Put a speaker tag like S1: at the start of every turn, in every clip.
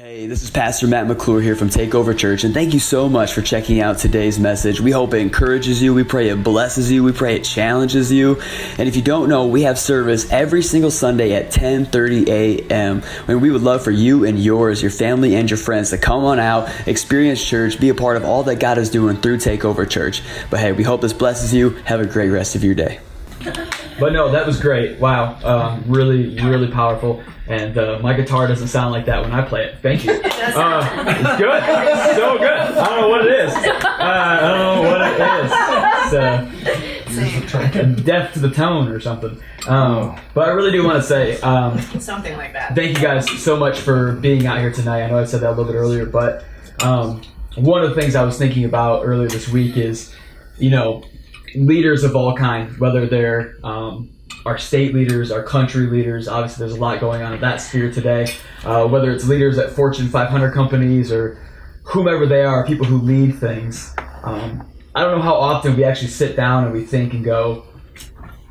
S1: Hey, this is Pastor Matt McClure here from Takeover Church, and thank you so much for checking out today's message. We hope it encourages you. We pray it blesses you. We pray it challenges you. And if you don't know, we have service every single Sunday at 10:30 a.m. And we would love for you and yours, your family and your friends, to come on out, experience church, be a part of all that God is doing through Takeover Church. But hey, we hope this blesses you. Have a great rest of your day.
S2: But no, that was great. Wow, um, really, really powerful. And uh, my guitar doesn't sound like that when I play it. Thank you. Uh, it's good. It's so good. I don't know what it is. Uh, I don't know what it is. It's uh, deaf to the tone or something. Um, but I really do want to say um,
S3: Something like that.
S2: thank you guys so much for being out here tonight. I know I said that a little bit earlier, but um, one of the things I was thinking about earlier this week is, you know, leaders of all kinds, whether they're um, our state leaders, our country leaders. Obviously, there's a lot going on in that sphere today. Uh, whether it's leaders at Fortune 500 companies or whomever they are, people who lead things. Um, I don't know how often we actually sit down and we think and go,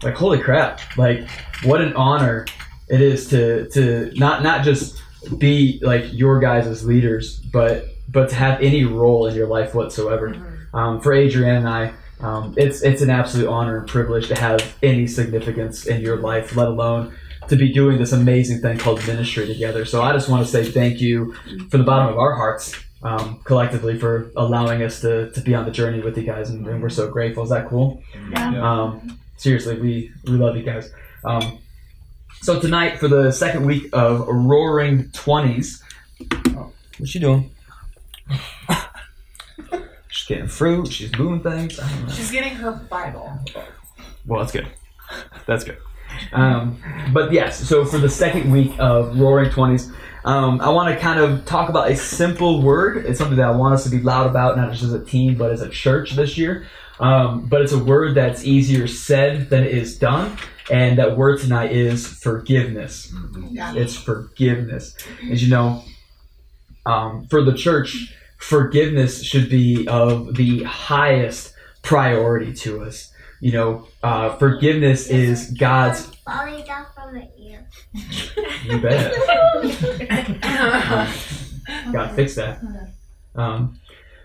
S2: like, holy crap! Like, what an honor it is to to not not just be like your guys as leaders, but but to have any role in your life whatsoever. Um, for Adrienne and I, um, it's it's an absolute honor and privilege to have any significance in your life, let alone to be doing this amazing thing called ministry together. So I just want to say thank you from the bottom of our hearts, um, collectively, for allowing us to, to be on the journey with you guys, and, and we're so grateful. Is that cool? Um, seriously, we we love you guys. Um, so tonight, for the second week of Roaring Twenties, what you doing? Getting fruit. She's moving things. I don't know.
S3: She's getting her Bible.
S2: Well, that's good. That's good. Um, but yes, so for the second week of Roaring Twenties, um, I want to kind of talk about a simple word. It's something that I want us to be loud about, not just as a team, but as a church this year. Um, but it's a word that's easier said than it is done, and that word tonight is forgiveness. It's forgiveness. As you know, um, for the church, forgiveness should be of the highest priority to us. You know, uh, forgiveness is God's.
S4: falling down from the ear.
S2: You bet. Gotta fix that. Um,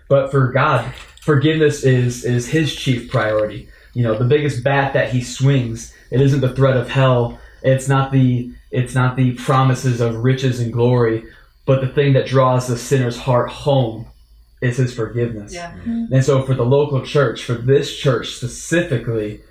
S2: but for God, forgiveness is is His chief priority. You know, the biggest bat that He swings. It isn't the threat of hell. It's not the it's not the promises of riches and glory. But the thing that draws the sinner's heart home is His forgiveness.
S3: Yeah. Mm-hmm. Mm-hmm.
S2: And so for the local church, for this church specifically,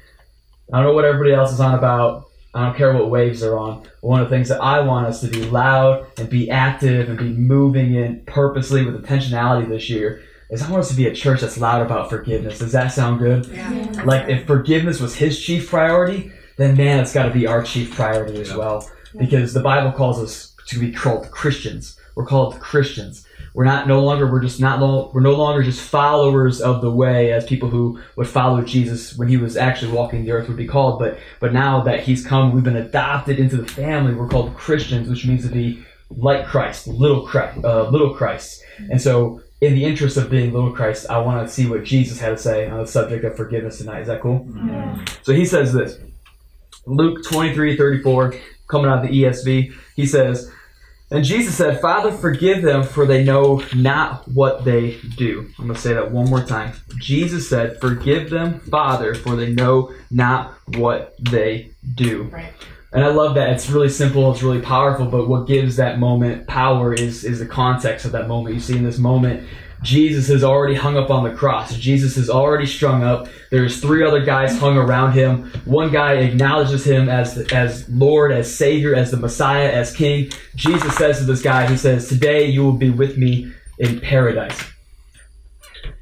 S2: I don't know what everybody else is on about. I don't care what waves they're on. One of the things that I want us to be loud and be active and be moving in purposely with intentionality this year is I want us to be a church that's loud about forgiveness. Does that sound good?
S3: Yeah.
S2: Like if forgiveness was his chief priority, then man, it's got to be our chief priority as well. Because the Bible calls us to be called Christians. We're called Christians. We're not no longer we're just not no, we're no longer just followers of the way as people who would follow Jesus when he was actually walking the earth would be called. But but now that he's come, we've been adopted into the family. We're called Christians, which means to be like Christ, little Christ, uh, little Christ. And so, in the interest of being little Christ, I want to see what Jesus had to say on the subject of forgiveness tonight. Is that cool? So he says this Luke 23 34, coming out of the ESV, he says, And Jesus said, Father, forgive them, for they know not what they do. I'm going to say that one more time. Jesus said, Forgive them, Father, for they know not what they do.
S3: Right.
S2: And I love that. It's really simple, it's really powerful, but what gives that moment power is is the context of that moment. You see in this moment, Jesus is already hung up on the cross. Jesus is already strung up. There's three other guys hung around him. One guy acknowledges him as as Lord, as Savior, as the Messiah, as King. Jesus says to this guy, he says, "Today you will be with me in paradise."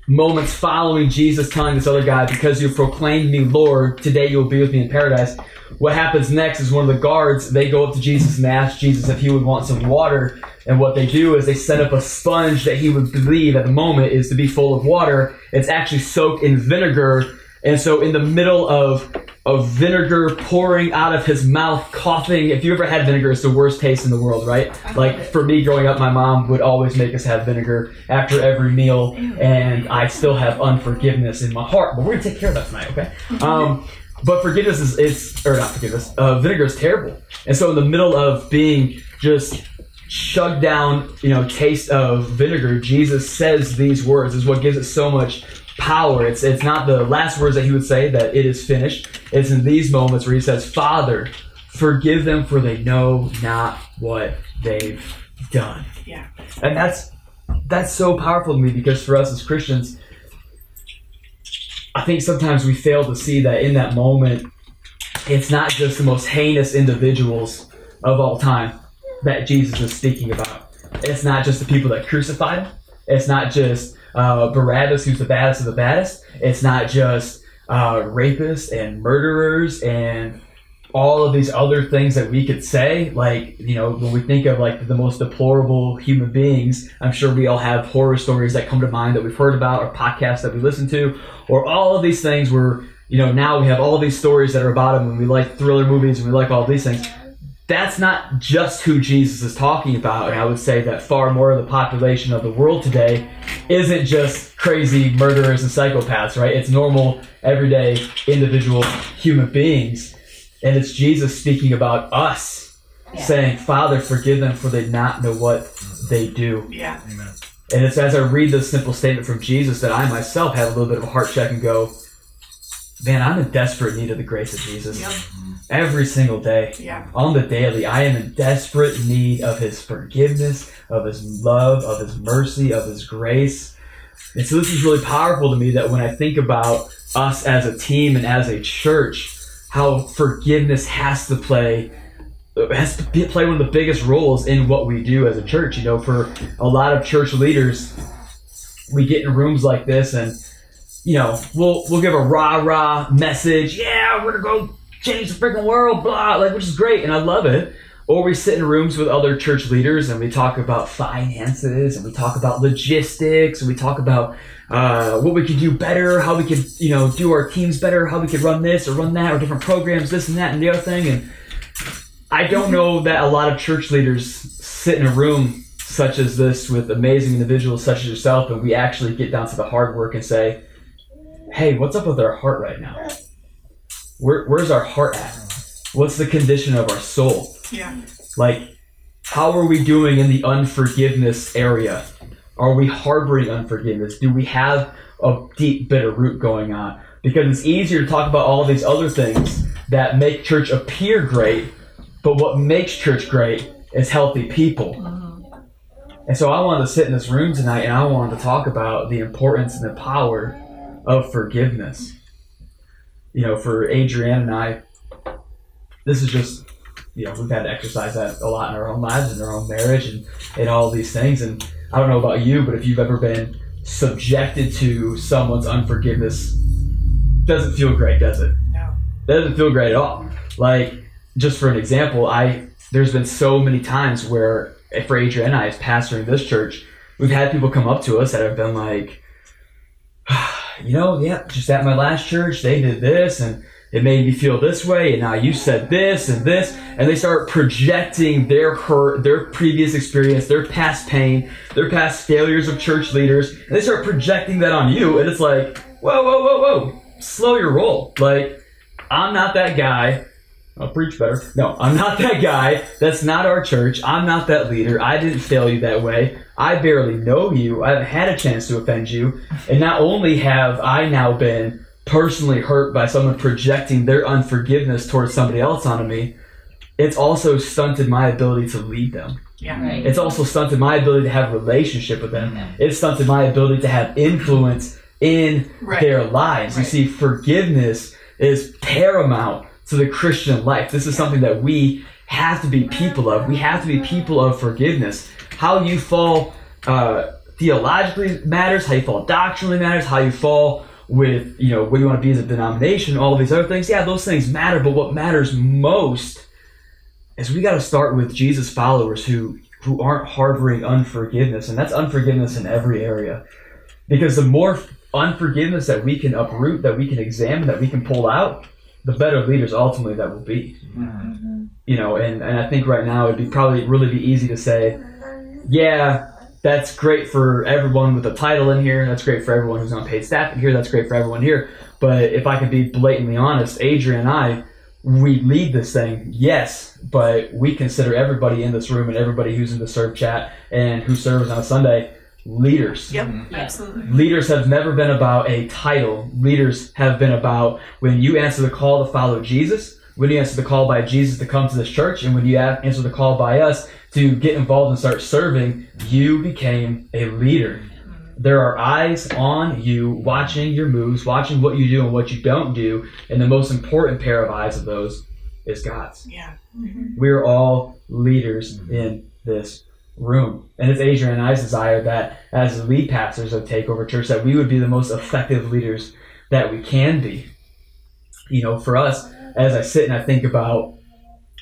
S2: Moments following Jesus telling this other guy, "Because you proclaimed me Lord, today you will be with me in paradise." What happens next is one of the guards, they go up to Jesus and ask Jesus if he would want some water. And what they do is they set up a sponge that he would believe at the moment is to be full of water. It's actually soaked in vinegar. And so in the middle of of vinegar pouring out of his mouth, coughing. If you ever had vinegar, it's the worst taste in the world, right? Like for me growing up, my mom would always make us have vinegar after every meal, and I still have unforgiveness in my heart. But we're gonna take care of that tonight, okay? Um, but forgiveness is, is or not forgiveness. Uh, vinegar is terrible, and so in the middle of being just chug down, you know, taste of vinegar, Jesus says these words is what gives it so much power. It's it's not the last words that he would say that it is finished. It's in these moments where he says, "Father, forgive them for they know not what they've done."
S3: Yeah.
S2: And that's that's so powerful to me because for us as Christians, I think sometimes we fail to see that in that moment, it's not just the most heinous individuals of all time that Jesus is speaking about. It's not just the people that crucified him. It's not just uh, Barabbas, who's the baddest of the baddest. It's not just uh, rapists and murderers and all of these other things that we could say. Like, you know, when we think of like the most deplorable human beings, I'm sure we all have horror stories that come to mind that we've heard about or podcasts that we listen to, or all of these things where, you know, now we have all these stories that are about them and we like thriller movies and we like all these things that's not just who Jesus is talking about. And I would say that far more of the population of the world today isn't just crazy murderers and psychopaths, right? It's normal, everyday, individual human beings. And it's Jesus speaking about us,
S3: Yeah.
S2: saying, Father, forgive them for they not know what they do.
S3: Yeah. Amen.
S2: And it's as I read this simple statement from Jesus that I myself have a little bit of a heart check and go, man, I'm in desperate need of the grace of Jesus
S3: Yep.
S2: Every single day
S3: Yeah.
S2: on the daily. I am in desperate need of His forgiveness, of His love, of His mercy, of His grace. And so this is really powerful to me that when I think about us as a team and as a church, how forgiveness has to play has to be, play one of the biggest roles in what we do as a church. You know, for a lot of church leaders, we get in rooms like this and you know, we'll we'll give a rah rah message. Yeah, we're gonna go change the freaking world, blah, like which is great, and I love it. Or we sit in rooms with other church leaders and we talk about finances and we talk about logistics and we talk about uh, what we could do better, how we could, you know, do our teams better, how we could run this or run that or different programs, this and that and the other thing. And I don't know that a lot of church leaders sit in a room such as this with amazing individuals such as yourself and we actually get down to the hard work and say, hey, what's up with our heart right now? Where, where's our heart at? What's the condition of our soul?
S3: Yeah.
S2: Like, how are we doing in the unforgiveness area? Are we harboring unforgiveness? Do we have a deep, bitter root going on? Because it's easier to talk about all these other things that make church appear great, but what makes church great is healthy people. Mm-hmm. And so I wanted to sit in this room tonight and I wanted to talk about the importance and the power of forgiveness. You know, for Adrienne and I, this is just, you know, we've had to exercise that a lot in our own lives, in our own marriage, and, and all these things. And I don't know about you, but if you've ever been subjected to someone's unforgiveness, doesn't feel great, does it?
S3: No.
S2: That doesn't feel great at all. Like, just for an example, I there's been so many times where for Adrian and I as pastoring this church, we've had people come up to us that have been like, you know, yeah, just at my last church, they did this and it made me feel this way, and now you said this and this, and they start projecting their hurt, their previous experience, their past pain, their past failures of church leaders, and they start projecting that on you, and it's like, whoa, whoa, whoa, whoa, slow your roll. Like, I'm not that guy. I'll preach better. No, I'm not that guy. That's not our church. I'm not that leader. I didn't fail you that way. I barely know you. I haven't had a chance to offend you. And not only have I now been personally hurt by someone projecting their unforgiveness towards somebody else onto me, it's also stunted my ability to lead them.
S3: Yeah.
S5: Right.
S2: It's also stunted my ability to have a relationship with them. It's stunted my ability to have influence in
S3: Right.
S2: their lives. You see, forgiveness is paramount to the Christian life. This is something that we have to be people of. We have to be people of forgiveness. How you fall uh, theologically matters. How you fall doctrinally matters. How you fall with you know what you want to be as a denomination. All of these other things. Yeah, those things matter. But what matters most is we got to start with Jesus followers who who aren't harboring unforgiveness, and that's unforgiveness in every area. Because the more unforgiveness that we can uproot, that we can examine, that we can pull out, the better leaders ultimately that will be. You know, and, and I think right now it'd be probably really be easy to say, yeah, that's great for everyone with a title in here. That's great for everyone who's on paid staff in here. That's great for everyone here. But if I can be blatantly honest, Adrian and I, we lead this thing, yes, but we consider everybody in this room and everybody who's in the serve chat and who serves on a Sunday leaders.
S3: Yep, mm-hmm. absolutely.
S2: Leaders have never been about a title. Leaders have been about when you answer the call to follow Jesus, when you answer the call by Jesus to come to this church, and when you a- answer the call by us to get involved and start serving, you became a leader. There are eyes on you, watching your moves, watching what you do and what you don't do, and the most important pair of eyes of those is God's.
S3: Yeah. Mm-hmm.
S2: We're all leaders in this room. And it's Adrian and I's desire that as lead pastors of Takeover Church, that we would be the most effective leaders that we can be. You know, for us, as I sit and I think about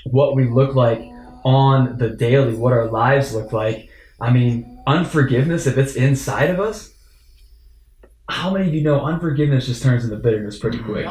S2: what we look like on the daily, what our lives look like, I mean, unforgiveness, if it's inside of us, how many of you know unforgiveness just turns into bitterness pretty quick?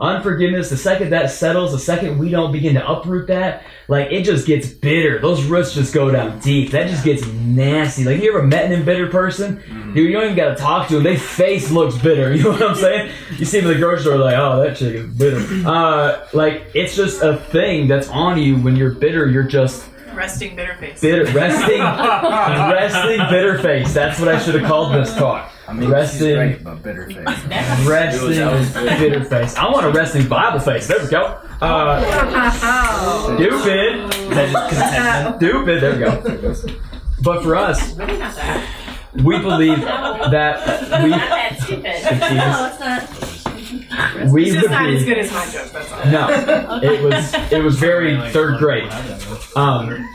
S2: Unforgiveness, the second that settles, the second we don't begin to uproot that, like it just gets bitter. Those roots just go down deep. That just gets nasty. Like you ever met an embittered person? Dude, you don't even gotta talk to them. Their face looks bitter. You know what I'm saying? You see them in the grocery store, like, oh, that chick is bitter. Uh, like it's just a thing that's on you when you're bitter. You're just
S3: Resting bitter face.
S2: bitter, resting, resting bitter face. That's what I should have called this talk.
S5: I mean,
S2: Resting-
S5: she's great, but bitter face.
S2: Resting bitter face. I want a resting Bible face. There we go. Uh, stupid. Stupid. There we go. But for us,
S3: Really not that.
S2: we believe that we
S3: Not that stupid.
S2: we
S3: It's
S2: would
S3: just not as good as my joke, that's all.
S2: no. It was it was very third grade. Um,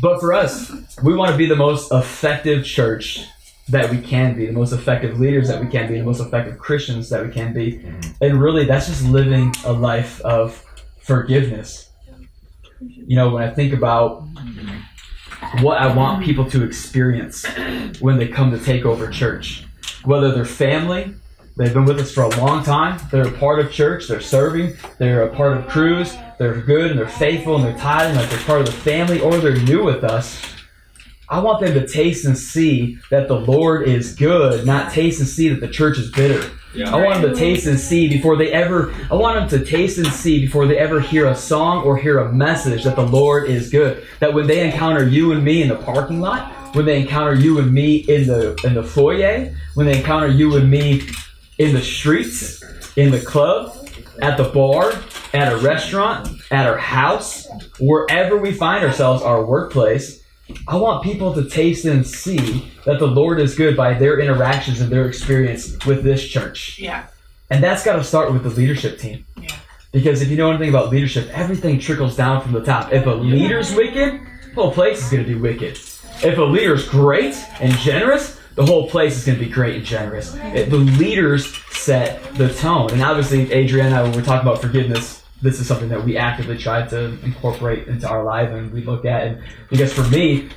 S2: but for us, we want to be the most effective church that we can be, the most effective leaders that we can be, the most effective Christians that we can be. Mm-hmm. And really, that's just living a life of forgiveness. You know, when I think about what I want people to experience when they come to Takeover Church, whether they're family, they've been with us for a long time, they're a part of church, they're serving, they're a part of crews, they're good and they're faithful and they're tithing, like they're part of the family, or they're new with us. I want them to taste and see that the Lord is good, not taste and see that the church is bitter. I want them to taste and see before they ever, I want them to taste and see before they ever hear a song or hear a message that the Lord is good. That when they encounter you and me in the parking lot, when they encounter you and me in the in the foyer, when they encounter you and me in the streets, in the club, at the bar, at a restaurant, at our house, wherever we find ourselves, our workplace, I want people to taste and see that the Lord is good by their interactions and their experience with this church.
S3: Yeah.
S2: And that's got to start with the leadership team.
S3: Yeah.
S2: Because if you know anything about leadership, everything trickles down from the top. If a leader's wicked, the whole place is going to be wicked. If a leader's great and generous, the whole place is going to be great and generous. It- the leaders set the tone. And obviously, Adrienne and I, when we're talking about forgiveness, this is something that we actively try to incorporate into our life and we look at. And because for me,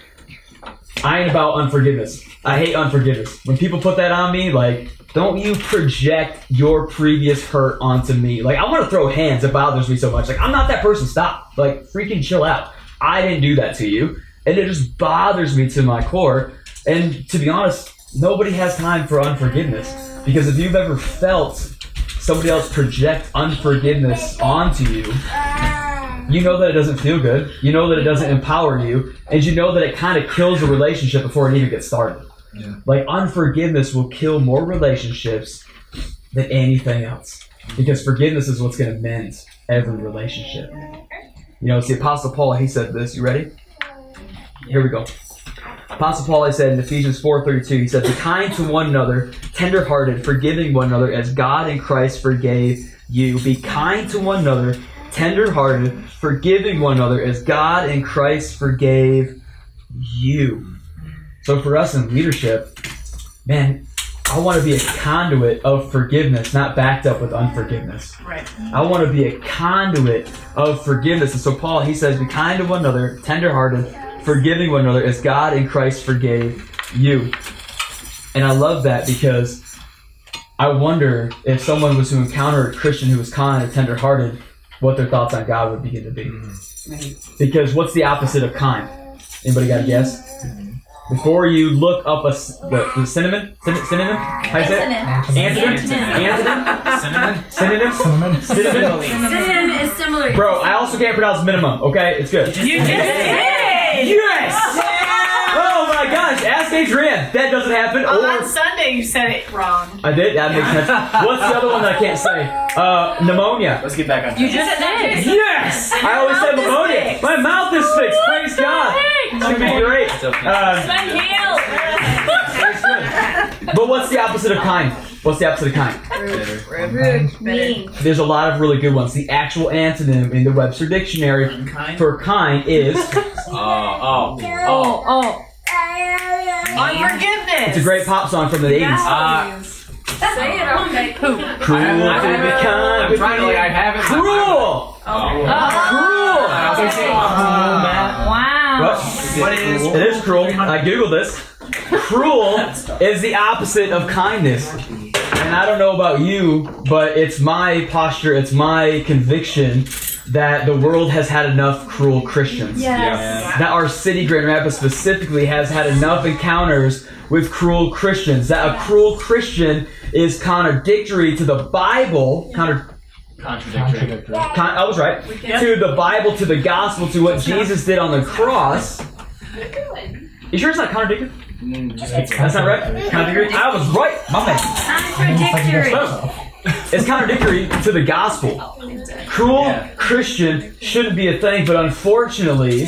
S2: I ain't about unforgiveness. I hate unforgiveness. When people put that on me, like, don't you project your previous hurt onto me. Like, I want to throw hands. It bothers me so much. Like, I'm not that person. Stop. Like, freaking chill out. I didn't do that to you. And it just bothers me to my core. And to be honest, nobody has time for unforgiveness. Because if you've ever felt somebody else project unforgiveness onto you, ah. you know that it doesn't feel good. You know that it doesn't empower you, and you know that it kind of kills a relationship before it even gets started.
S5: Yeah.
S2: Like unforgiveness will kill more relationships than anything else, because forgiveness is what's going to mend every relationship. You know, it's the Apostle Paul. He said this. You ready? Here we go. Apostle Paul, he said in Ephesians 4.32, he said, Be kind to one another, tenderhearted, forgiving one another as God in Christ forgave you. Be kind to one another, tenderhearted, forgiving one another as God in Christ forgave you. So for us in leadership, man, I want to be a conduit of forgiveness, not backed up with unforgiveness.
S3: Right.
S2: I want to be a conduit of forgiveness. And so Paul, he says, be kind to one another, tenderhearted, forgiving one another as God in Christ forgave you. And I love that because I wonder if someone was to encounter a Christian who was kind and tenderhearted, what their thoughts on God would begin to be. Mm-hmm. Because what's the opposite of kind? Anybody got a guess? Before you look up a s- the, the synonym, Syn- synonym, how you say it? Antonym, antonym,
S5: Cinnamon?
S2: synonym,
S6: Cinnamon.
S2: synonym.
S7: Synonym is
S5: It's similar.
S2: Bro, I also can't pronounce minimum. Okay, it's good.
S3: You just did!
S2: Yes! Gosh, ask Adrienne. That doesn't happen.
S3: Oh,
S2: Or
S3: on Sunday you said it wrong.
S2: I did. That makes sense. What's the other one that I can't say? Uh, pneumonia.
S6: Let's get back on.
S5: You
S6: track.
S5: just did.
S2: Yes! I always
S3: mouth
S2: said pneumonia.
S3: fixed.
S2: My mouth is fixed. Praise God. It's gonna be great.
S6: It's okay.
S2: Um,
S5: healed.
S2: But what's the opposite of kind? What's the opposite of kind?
S5: Rude. Mean.
S2: There's a lot of really good ones. The actual antonym in the Webster Dictionary
S6: Unkind?
S2: for kind is
S6: oh, oh. Oh,
S5: oh.
S3: Unforgiveness.
S2: it's a great pop song from the 80s.
S6: Uh,
S5: Say it, okay. Poop.
S2: Cruel
S6: I, I
S2: to
S6: have
S2: be
S6: it.
S2: kind
S6: I'm trying to like. I have it.
S2: Cruel!
S6: Oh.
S2: Cruel!
S6: I was gonna oh,
S5: Wow.
S2: What?
S6: What is?
S2: It is cruel. I googled this. Cruel is the opposite of kindness. And I don't know about you, but it's my posture, it's my conviction that the world has had enough cruel Christians.
S5: Yes.
S2: That our city, Grand Rapids specifically, has had enough encounters with cruel Christians. That a cruel Christian is contradictory to the Bible. Counter,
S6: Contradictory.
S2: con, I was right. To the Bible, to the gospel, to what Jesus did on the cross. You sure it's not contradictory?
S6: Mm, just keep
S2: That's not right. Contradictory. I was right, my man.
S5: Contradictory.
S2: It's contradictory to the gospel. Cruel
S6: Yeah.
S2: Christian shouldn't be a thing, but unfortunately,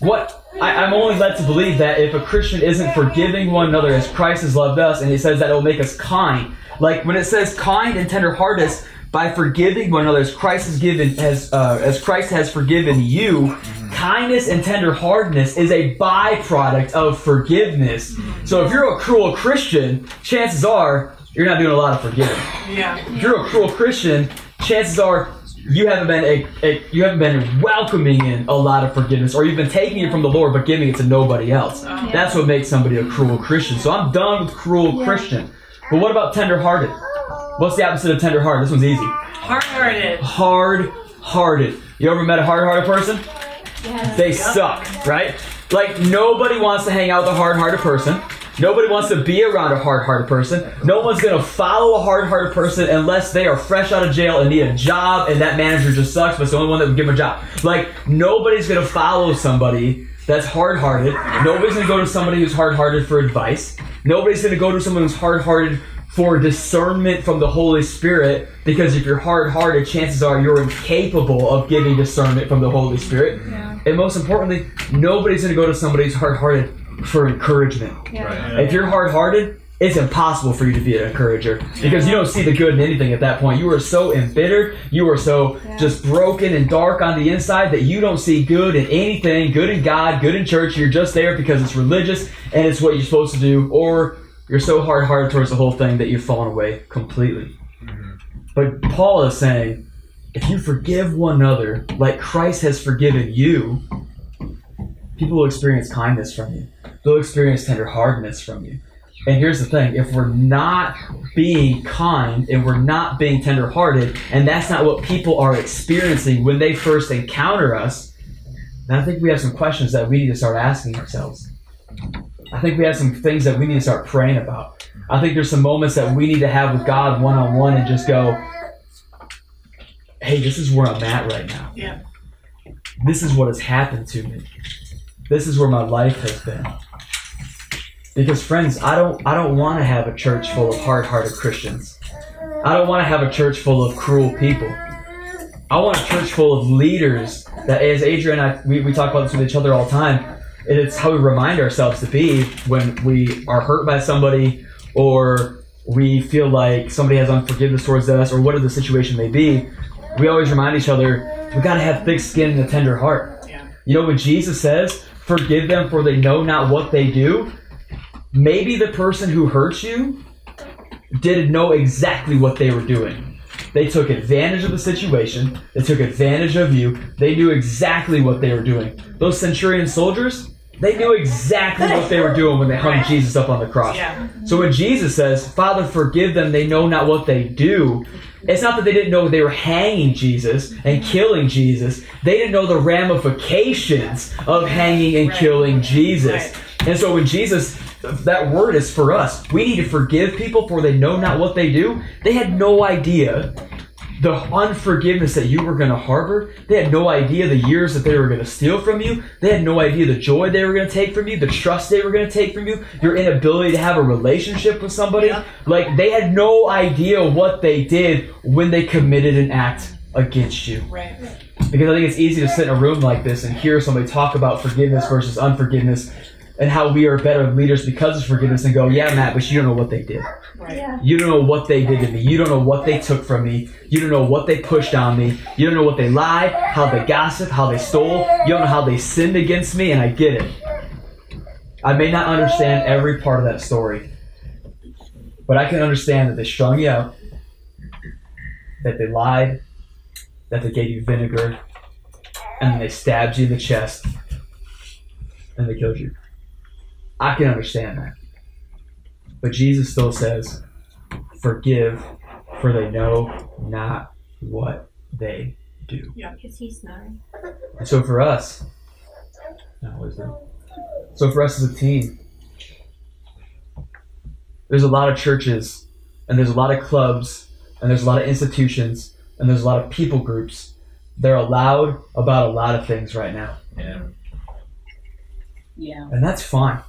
S2: what I, I'm only led to believe that if a Christian isn't forgiving one another as Christ has loved us, and he says that it will make us kind. Like when it says kind and tenderhearted, by forgiving one another as Christ has given as uh, as Christ has forgiven you, kindness and tenderheartedness is a byproduct of forgiveness. So if you're a cruel Christian, chances are you're not doing a lot of forgiving
S3: Yeah.
S2: if you're a cruel Christian, chances are you haven't been a, a you haven't been welcoming in a lot of forgiveness, or you've been taking it from the Lord but giving it to nobody else. Uh-huh. That's what makes somebody a cruel Christian. So I'm done with cruel Christian. But what about tenderhearted? What's the opposite of tenderhearted? This one's easy.
S3: Hard-hearted.
S2: Hard-hearted. You ever met a hard-hearted person? They suck, right? Like nobody wants to hang out with a hard-hearted person. Nobody wants to be around a hard-hearted person. No one's gonna follow a hard-hearted person unless they are fresh out of jail and need a job, and that manager just sucks, but it's the only one that would give them a job. Like nobody's gonna follow somebody that's hard-hearted. Nobody's gonna go to somebody who's hard-hearted for advice. Nobody's gonna go to someone who's hard-hearted for discernment from the Holy Spirit because if you're hard hearted, chances are you're incapable of giving discernment from the Holy Spirit. And most importantly, nobody's going to go to somebody who's hard hearted for encouragement.
S6: Right.
S2: If you're hard hearted, it's impossible for you to be an encourager because you don't see the good in anything at that point. You are so embittered, you are so just broken and dark on the inside that you don't see good in anything, good in God, good in church. You're just there because it's religious and it's what you're supposed to do, or you're so hard hearted towards the whole thing that you've fallen away completely. Mm-hmm. But Paul is saying, if you forgive one another like Christ has forgiven you, people will experience kindness from you. They'll experience tender hardness from you. And here's the thing if we're not being kind and we're not being tenderhearted, and that's not what people are experiencing when they first encounter us, then I think we have some questions that we need to start asking ourselves. I think we have some things that we need to start praying about. I think there's some moments that we need to have with God one on one and just go, hey, this is where I'm at right now.
S3: Yeah.
S2: This is what has happened to me. This is where my life has been. Because friends, I don't I don't want to have a church full of hard-hearted Christians. I don't want to have a church full of cruel people. I want a church full of leaders that as Adrian and I we, we talk about this with each other all the time. and It's how we remind ourselves to be when we are hurt by somebody or we feel like somebody has unforgiveness towards us or whatever the situation may be. We always remind each other we gotta have thick skin and a tender heart.
S3: Yeah.
S2: You know what Jesus says, "Forgive them, for they know not what they do." Maybe the person who hurt you didn't know exactly what they were doing. They took advantage of the situation. They took advantage of you. They knew exactly what they were doing. Those centurion soldiers, they knew exactly what they were doing when they hung Jesus up on the cross.
S3: Yeah.
S2: So when Jesus says, Father, forgive them, they know not what they do, it's not that they didn't know they were hanging Jesus and killing Jesus. They didn't know the ramifications of hanging and
S3: Right.
S2: killing Jesus.
S3: Right.
S2: And so when Jesus, that word is for us. We need to forgive people for they know not what they do. They had no idea the unforgiveness that you were going to harbor. They had no idea the years that they were going to steal from you. They had no idea the joy they were going to take from you, the trust they were going to take from you, your inability to have a relationship with somebody.
S3: Yeah.
S2: Like they had no idea what they did when they committed an act against you.
S3: Right.
S2: Because I think it's easy to sit in a room like this and hear somebody talk about forgiveness versus unforgiveness and how we are better leaders because of forgiveness and go, yeah, Matt, but you don't know what they did.
S3: Right.
S2: You don't know what they did to me. You don't know what they took from me. You don't know what they pushed on me. You don't know what they lied, how they gossiped, how they stole. You don't know how they sinned against me, and I get it. I may not understand every part of that story, but I can understand that they strung you out, that they lied, that they gave you vinegar, and then they stabbed you in the chest, and they killed you. I can understand that. But Jesus still says, Forgive, for they know not what they do.
S5: Because he's snoring.
S2: And so for us, no, wisdom. So for us as a team, there's a lot of churches, and there's a lot of clubs, and there's a lot of institutions, and there's a lot of people groups. They're allowed about a lot of things right now.
S6: Yeah.
S3: Yeah.
S2: And that's fine.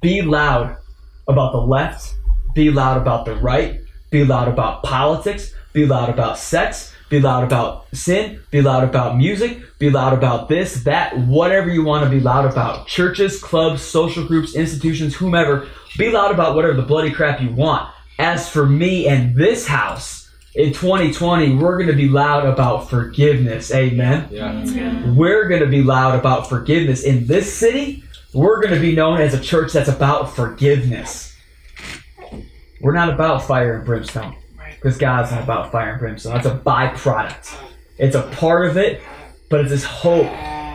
S2: Be loud about the left, be loud about the right, be loud about politics, be loud about sex, be loud about sin, be loud about music, be loud about this, that, whatever you want to be loud about. Churches, clubs, social groups, institutions, whomever, be loud about whatever the bloody crap you want. As for me and this house, in 2020, we're going to be loud about forgiveness. Amen
S6: Yeah.
S3: That's
S2: we're going to be loud about forgiveness. In this city, we're going to be known as a church that's about forgiveness. We're not about fire and brimstone because God's not about fire and brimstone. That's a byproduct. It's a part of it, but it's this hope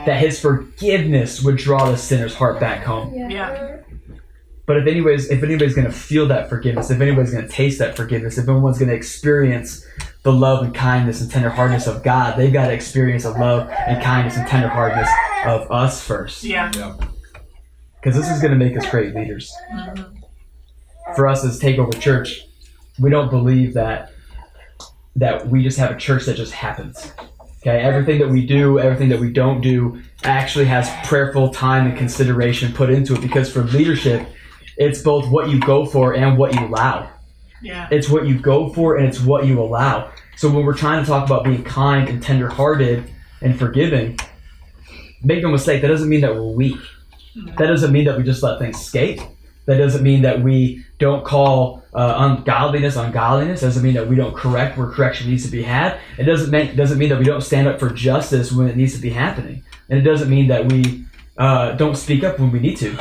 S2: that His forgiveness would draw the sinner's heart back home.
S3: Yeah.
S2: But if anybody's if anybody's going to feel that forgiveness, if anybody's going to taste that forgiveness, if anyone's going to experience the love and kindness and tenderheartedness of God, they've got to experience the love and kindness and tenderheartedness of us first.
S3: Yeah.
S2: Because this is going to make us great leaders. Mm-hmm. For us as Takeover Church, we don't believe that that we just have a church that just happens. Okay, everything that we do, everything that we don't do, actually has prayerful time and consideration put into it. Because for leadership, it's both what you go for and what you allow.
S3: Yeah.
S2: It's what you go for and it's what you allow. So when we're trying to talk about being kind and tenderhearted and forgiving, make no mistake, that doesn't mean that we're weak. That doesn't mean that we just let things skate. That doesn't mean that we don't call uh, ungodliness ungodliness. Doesn't mean that we don't correct where correction needs to be had. It doesn't mean doesn't mean that we don't stand up for justice when it needs to be happening. And it doesn't mean that we uh, don't speak up when we need to.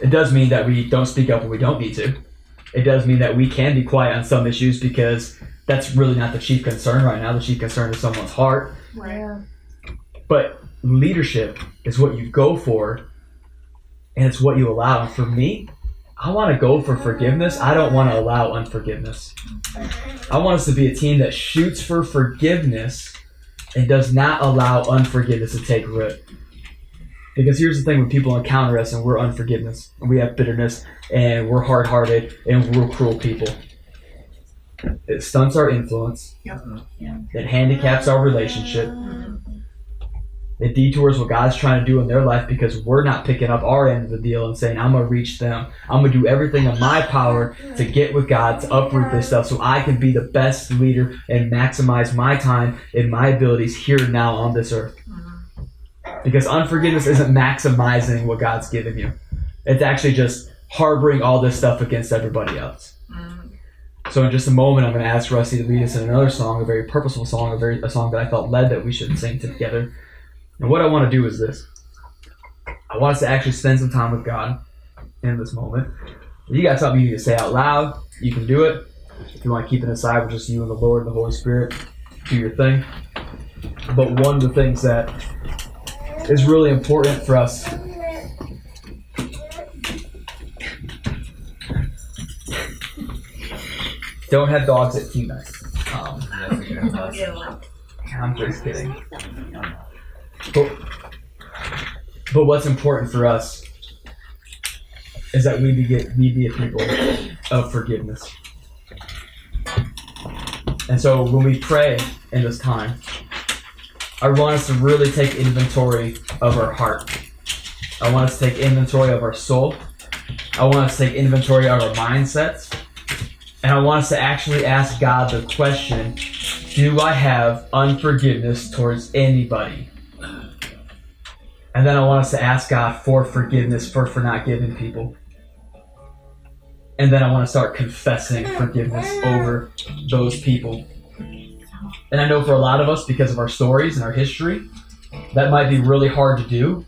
S2: It does mean that we don't speak up when we don't need to. It does mean that we can be quiet on some issues because that's really not the chief concern right now. The chief concern is someone's heart.
S3: Right.
S2: But leadership is what you go for and it's what you allow. And for me, I want to go for forgiveness. I don't want to allow unforgiveness. I want us to be a team that shoots for forgiveness and does not allow unforgiveness to take root. Because here's the thing when people encounter us and we're unforgiveness, and we have bitterness, and we're hard hearted, and we're cruel people. It stunts our influence.
S3: Yep.
S2: It handicaps our relationship. It detours what God's trying to do in their life because we're not picking up our end of the deal and saying, I'm going to reach them. I'm going to do everything in my power to get with God, to uproot this stuff so I can be the best leader and maximize my time and my abilities here now on this earth. Because unforgiveness isn't maximizing what God's given you, it's actually just harboring all this stuff against everybody else. So in just a moment, I'm going to ask Rusty to lead us in another song, a very purposeful song, a very a song that I felt led that we should sing together. And what I want to do is this: I want us to actually spend some time with God in this moment. You got something you need to say out loud, you can do it. If you want to keep it aside with just you and the Lord and the Holy Spirit, do your thing. But one of the things that is really important for us don't have dogs at team night. Um, I'm just kidding. But, but what's important for us is that we be, we be a people of forgiveness. And so when we pray in this time, I want us to really take inventory of our heart. I want us to take inventory of our soul. I want us to take inventory of our mindsets. And I want us to actually ask God the question Do I have unforgiveness towards anybody? And then I want us to ask God for forgiveness for, for not giving people. And then I want to start confessing forgiveness over those people. And I know for a lot of us, because of our stories and our history, that might be really hard to do.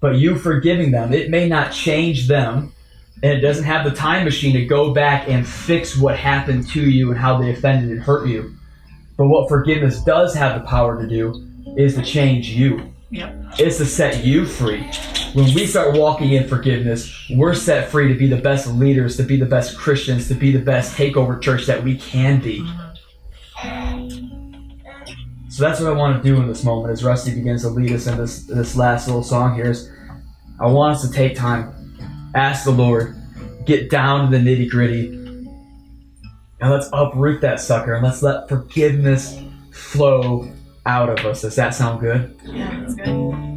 S2: But you forgiving them, it may not change them, and it doesn't have the time machine to go back and fix what happened to you and how they offended and hurt you. But what forgiveness does have the power to do is to change you.
S3: Yep.
S2: It's to set you free. When we start walking in forgiveness, we're set free to be the best leaders, to be the best Christians, to be the best takeover church that we can be. Mm-hmm. So that's what I want to do in this moment as Rusty begins to lead us in this this last little song here is I want us to take time, ask the Lord, get down to the nitty gritty, and let's uproot that sucker and let's let forgiveness flow out of us. Does that sound good?
S3: Yeah, that's good.